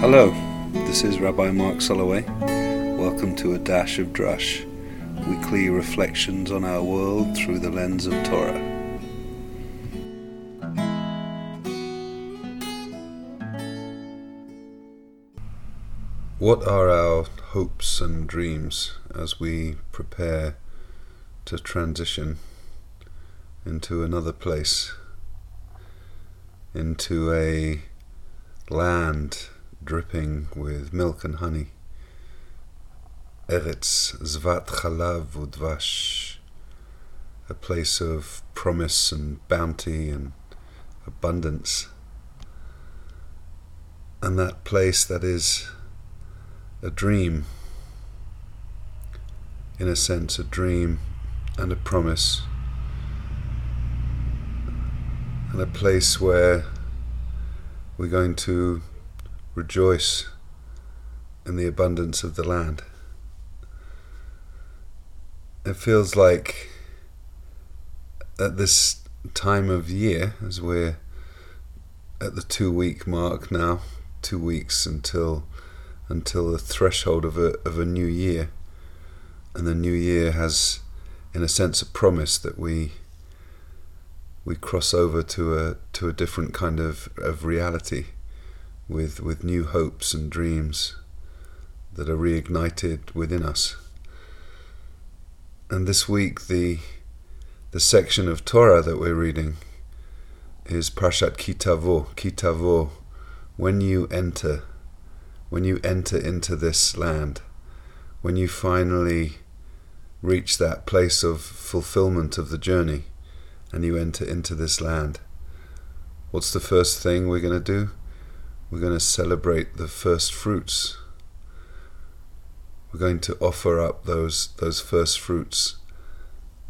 Hello, this is Rabbi Mark Soloway. Welcome to A Dash of Drush, weekly reflections on our world through the lens of Torah. What are our hopes and dreams as we prepare to transition into another place, into a land dripping with milk and honey. Eretz Zvat Chalav Udvash, a place of promise and bounty and abundance. And that place that is a dream, in a sense, a dream and a promise, and a place where we're going to rejoice in the abundance of the land. It feels like at this time of year, as we're at the two week mark now, two weeks until until the threshold of a of a new year, and the new year has, in a sense, a promise that we we cross over to a to a different kind of, of reality with with new hopes and dreams that are reignited within us. And this week the the section of Torah that we're reading is Parshat Ki Tavo, Kitavo, when you enter, when you enter into this land, when you finally reach that place of fulfillment of the journey and you enter into this land. What's the first thing we're going to do? We're going to celebrate the first fruits. We're going to offer up those those first fruits.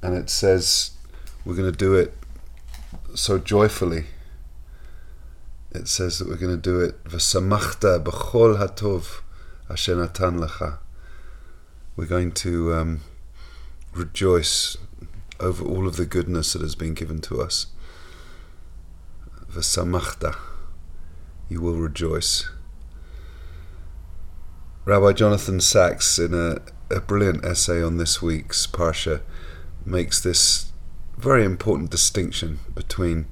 And it says we're going to do it so joyfully. It says that we're going to do it v'samachta b'chol hatov asher natan lecha. We're going to um, rejoice over all of the goodness that has been given to us. V'samachta, you will rejoice. Rabbi Jonathan Sacks, in a, a brilliant essay on this week's Parsha, makes this very important distinction between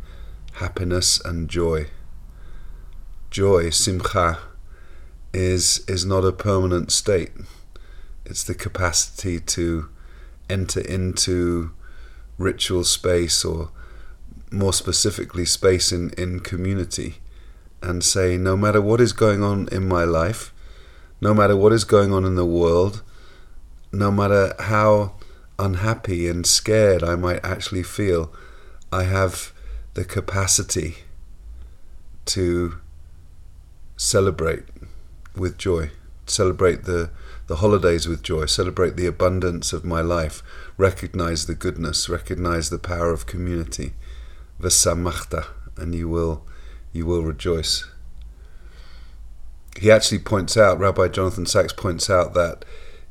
happiness and joy. Joy, simcha, is, is not a permanent state. It's the capacity to enter into ritual space or more specifically space in, in community and say no matter what is going on in my life no matter what is going on in the world no matter how unhappy and scared I might actually feel I have the capacity to celebrate with joy celebrate the the holidays with joy, celebrate the abundance of my life, recognize the goodness, recognize the power of community. Vesamachta, and you will you will rejoice. He actually points out, Rabbi Jonathan Sacks points out that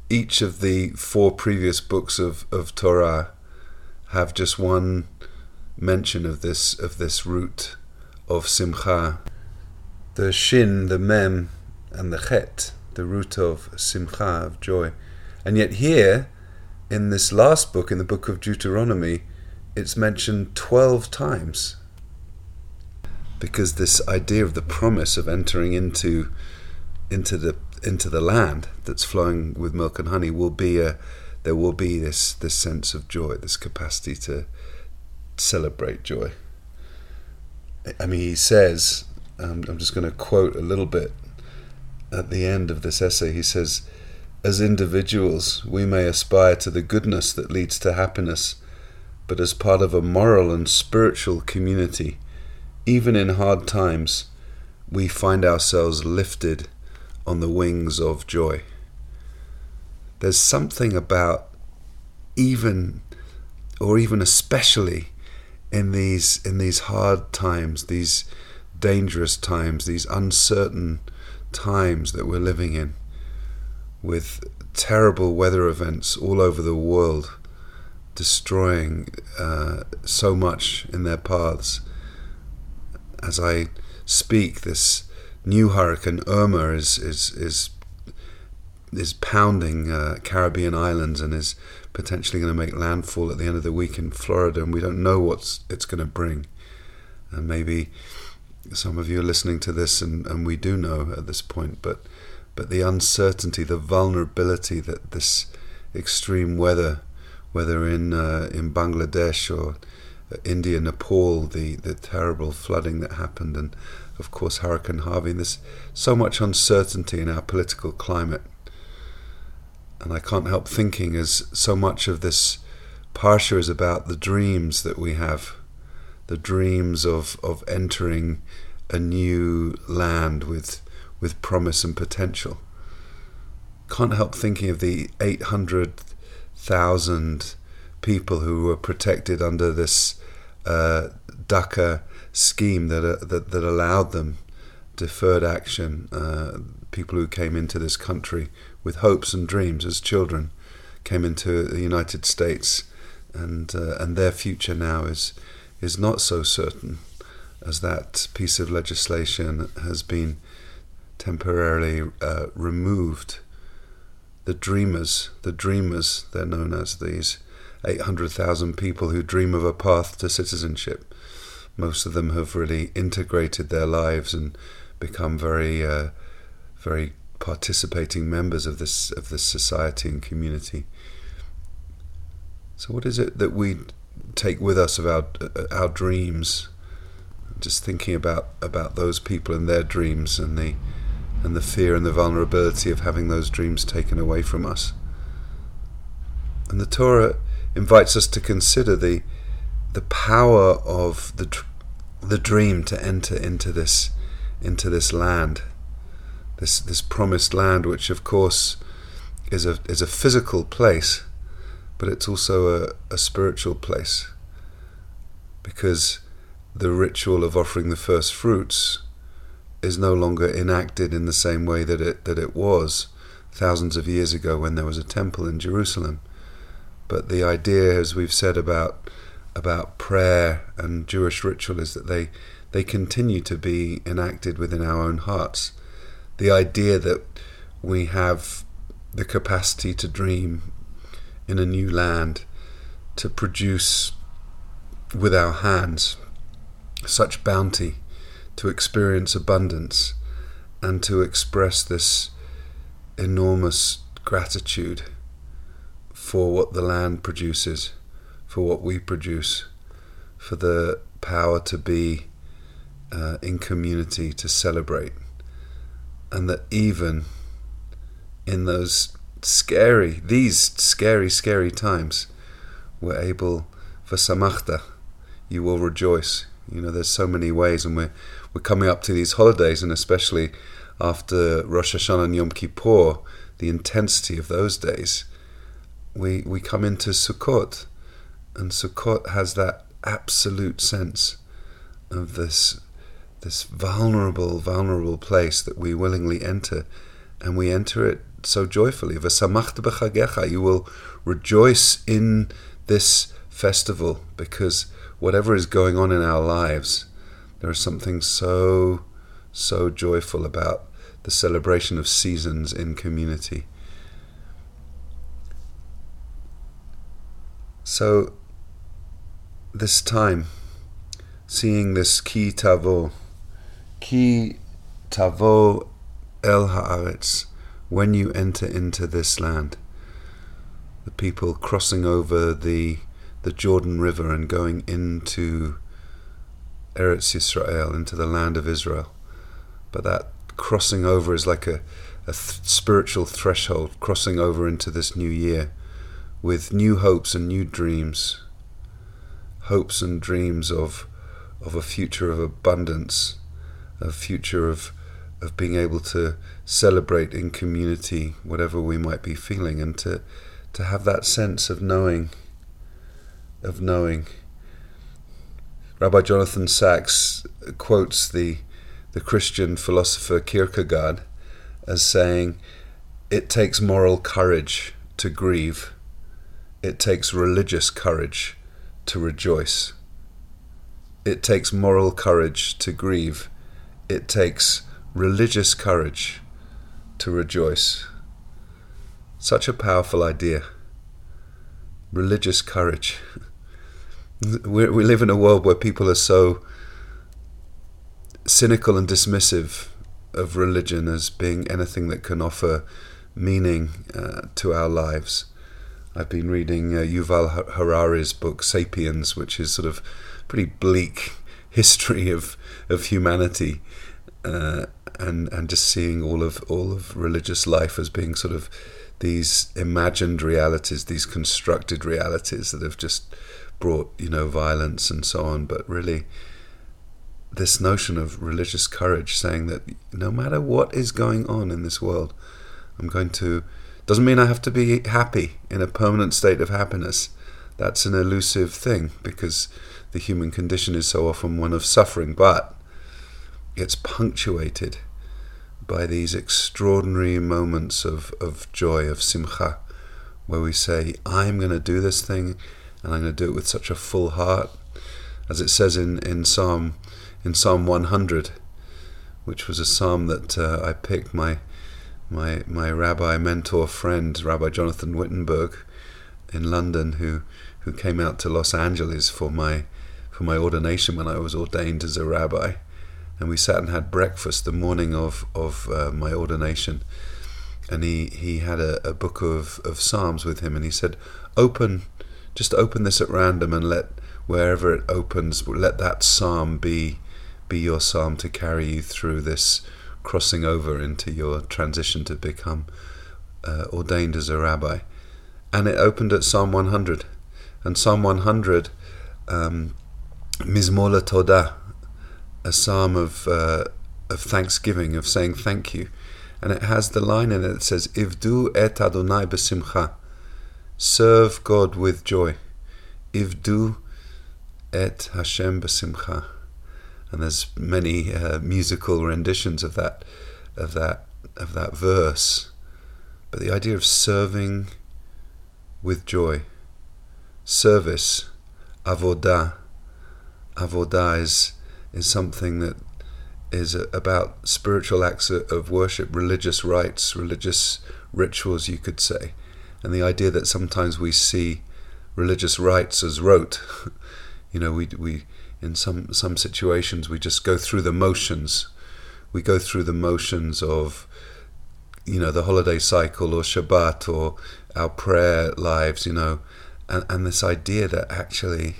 each of the four previous books of, of Torah have just one mention of this of this root of simcha. The shin, the mem, and the chet the root of simcha, of joy. And yet, here, in this last book, in the book of Deuteronomy, it's mentioned 12 times. Because this idea of the promise of entering into, into, the, into the land that's flowing with milk and honey will be a, there will be this, this sense of joy, this capacity to celebrate joy. I mean, he says, um, I'm just going to quote a little bit at the end of this essay, he says, As individuals, we may aspire to the goodness that leads to happiness, but as part of a moral and spiritual community, even in hard times, we find ourselves lifted on the wings of joy. There's something about even or even especially in these in these hard times, these dangerous times, these uncertain times that we're living in, with terrible weather events all over the world, destroying uh, so much in their paths. As I speak, this new hurricane Irma is is is is pounding uh, Caribbean islands and is potentially going to make landfall at the end of the week in Florida, and we don't know what it's going to bring. And maybe some of you are listening to this, and, and we do know at this point, but but the uncertainty, the vulnerability that this extreme weather, whether in uh, in Bangladesh or India, Nepal, the, the terrible flooding that happened, and of course Hurricane Harvey. There's so much uncertainty in our political climate, and I can't help thinking as so much of this parsha is about the dreams that we have, the dreams of of entering a new land with with promise and potential. Can't help thinking of the 800,000 people who were protected under this uh, DACA scheme that, uh, that, that allowed them deferred action. Uh, people who came into this country with hopes and dreams as children came into the United States, and uh, and their future now is is not so certain as that piece of legislation has been temporarily uh, removed. The dreamers, the dreamers, they're known as these 800,000 people who dream of a path to citizenship. Most of them have really integrated their lives and become very, uh, very participating members of this of this society and community. So, what is it that we take with us of our uh, our dreams? Just thinking about about those people and their dreams and the and the fear and the vulnerability of having those dreams taken away from us. And the Torah invites us to consider the the power of the the dream to enter into this into this land, this this promised land, which of course is a is a physical place, but it's also a, a spiritual place, because the ritual of offering the first fruits is no longer enacted in the same way that it that it was thousands of years ago when there was a temple in Jerusalem. But the idea, as we've said about about prayer and Jewish ritual, is that they they continue to be enacted within our own hearts. The idea that we have the capacity to dream in a new land, to produce with our hands such bounty, to experience abundance, and to express this enormous gratitude for what the land produces, for what we produce, for the power to be uh, in community, to celebrate. And that even in those scary, these scary, scary times, we're able, v'samachta, you will rejoice. You know, there's so many ways, and we're, we're coming up to these holidays, and especially after Rosh Hashanah and Yom Kippur, the intensity of those days we, we come into Sukkot, and Sukkot has that absolute sense of this this vulnerable, vulnerable place that we willingly enter, and we enter it so joyfully. V'samachta b'chagecha, you will rejoice in this festival because whatever is going on in our lives, there is something so, so joyful about the celebration of seasons in community. So, this time, seeing this ki tavo, ki tavo el haaretz, when you enter into this land, the people crossing over the the Jordan River and going into Eretz Yisrael, into the land of Israel. But that crossing over is like a, a th- spiritual threshold, crossing over into this new year with new hopes and new dreams, hopes and dreams of of a future of abundance, a future of of being able to celebrate in community whatever we might be feeling and to to have that sense of knowing of knowing. Rabbi Jonathan Sacks quotes the the Christian philosopher Kierkegaard as saying it takes moral courage to grieve it takes religious courage to rejoice. It takes moral courage to grieve. It takes religious courage to rejoice. Such a powerful idea. Religious courage. we we live in a world where people are so cynical and dismissive of religion as being anything that can offer meaning uh, to our lives. I've been reading uh, Yuval Harari's book *Sapiens*, which is sort of pretty bleak history of of humanity, uh, and and just seeing all of all of religious life as being sort of these imagined realities, these constructed realities that have just brought you know violence and so on. But really, this notion of religious courage, saying that no matter what is going on in this world, I'm going to. Doesn't mean I have to be happy in a permanent state of happiness. That's an elusive thing because the human condition is so often one of suffering, but it's punctuated by these extraordinary moments of, of joy, of simcha, where we say, I'm going to do this thing and I'm going to do it with such a full heart. As it says in, in Psalm in Psalm 100, which was a psalm that uh, I picked my my my rabbi mentor friend, Rabbi Jonathan Wittenberg, in London, who who came out to Los Angeles for my for my ordination when I was ordained as a rabbi, and we sat and had breakfast the morning of of uh, my ordination, and he he had a, a book of of psalms with him, and he said, "Open, just open this at random and let." Wherever it opens, let that psalm be be your psalm to carry you through this crossing over into your transition to become uh, ordained as a rabbi. And it opened at Psalm 100. And Psalm 100, um, Mizmor Todah, a psalm of, uh, of thanksgiving, of saying thank you. And it has the line in it that says, Ivdu et Adonai besimcha. Serve God with joy. Ivdu et Hashem besimcha and there's many uh, musical renditions of that of that of that verse. But the idea of serving with joy. Service avodah. Avodah is is something that is about spiritual acts of worship religious rites religious rituals you could say. And the idea that sometimes we see religious rites as rote. You know we we in some some situations we just go through the motions. We go through the motions of you know the holiday cycle or shabbat or our prayer lives you know and, and this idea that actually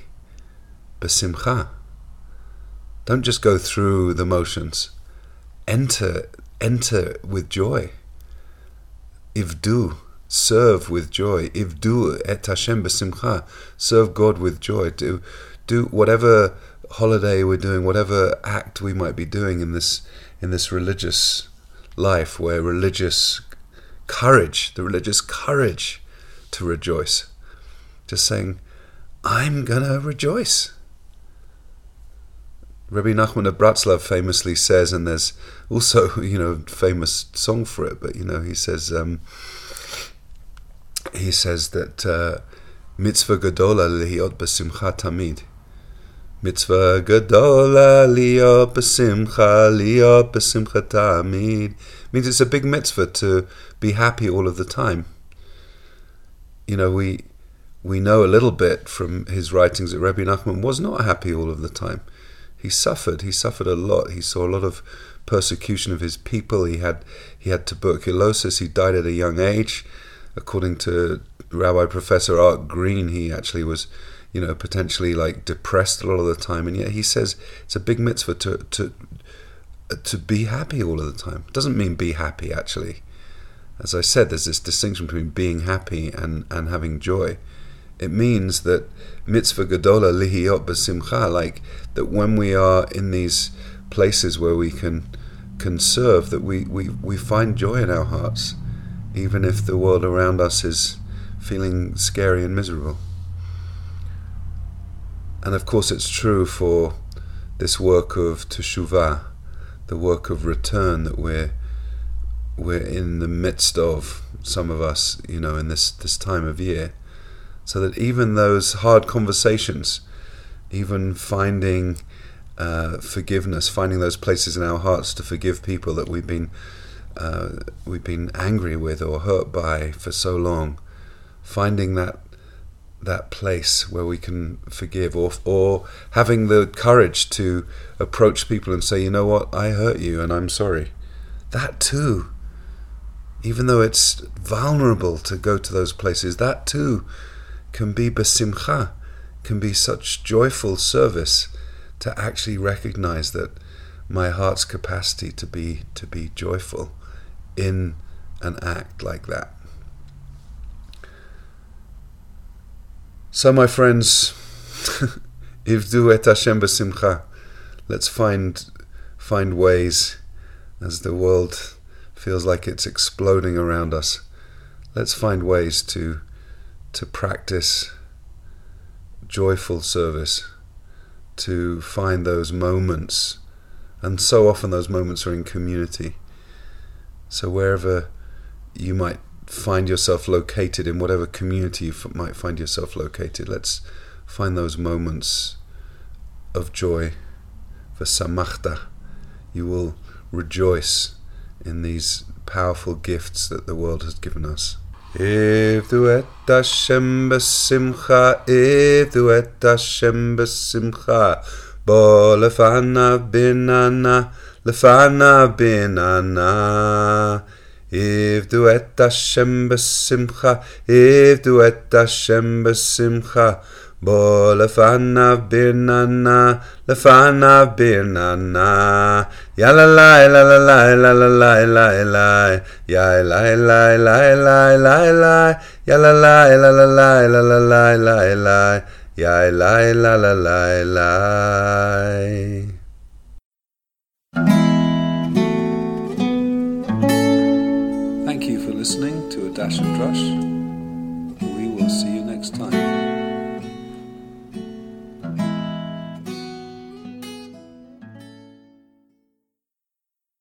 besimcha don't just go through the motions. Enter enter with joy. Ivdu serve with joy. Ivdu et Hashem besimcha serve God with joy. Do do whatever holiday we're doing, whatever act we might be doing in this in this religious life, where religious courage, the religious courage to rejoice, just saying, "I'm gonna rejoice." Rabbi Nachman of Bratslav famously says, and there's also you know famous song for it, but you know he says um, he says that uh, mitzvah gadola lihiot besimcha tamid Mitzvah gadola liya besimcha liya besimcha tamid means it's a big mitzvah to be happy all of the time. You know, we we know a little bit from his writings that Rabbi Nachman was not happy all of the time. He suffered. He suffered a lot. He saw a lot of persecution of his people. He had he had tuberculosis. He died at a young age. According to Rabbi Professor Art Green, he actually was you know, potentially like depressed a lot of the time, and yet he says it's a big mitzvah to to to be happy all of the time. Doesn't mean be happy actually. As I said, there's this distinction between being happy and, and having joy. It means that mitzvah gadola lihiot besimcha, like that when we are in these places where we can can serve, that we, we, we find joy in our hearts, even if the world around us is feeling scary and miserable. And of course, it's true for this work of teshuvah, the work of return that we're we're in the midst of. Some of us, you know, in this this time of year, so that even those hard conversations, even finding uh, forgiveness, finding those places in our hearts to forgive people that we've been uh, we've been angry with or hurt by for so long, finding that that place where we can forgive, or or having the courage to approach people and say, you know what, I hurt you and I'm sorry. That too, even though it's vulnerable to go to those places, that too can be besimcha, can be such joyful service to actually recognize that my heart's capacity to be to be joyful in an act like that. So, my friends, ivdu et Hashem b'simcha. Let's find find ways as the world feels like it's exploding around us. Let's find ways to to practice joyful service, to find those moments, and so often those moments are in community. So wherever you might find yourself located in whatever community you f- might find yourself located, let's find those moments of joy. V'samachta, you will rejoice in these powerful gifts that the world has given us. Ivdu et Hashem b'simcha, ivdu et Hashem b'simcha, bo lefanav binana, lefanav binana. Ivdu et Hashem b'simcha, ivdu et Hashem b'simcha, bo lefanav binana, lefanav binana. Ya la la la la la la la la la la, ya la la la la la la, ya la la la la la la la la la la, ya la la la la la. Dash and Truss.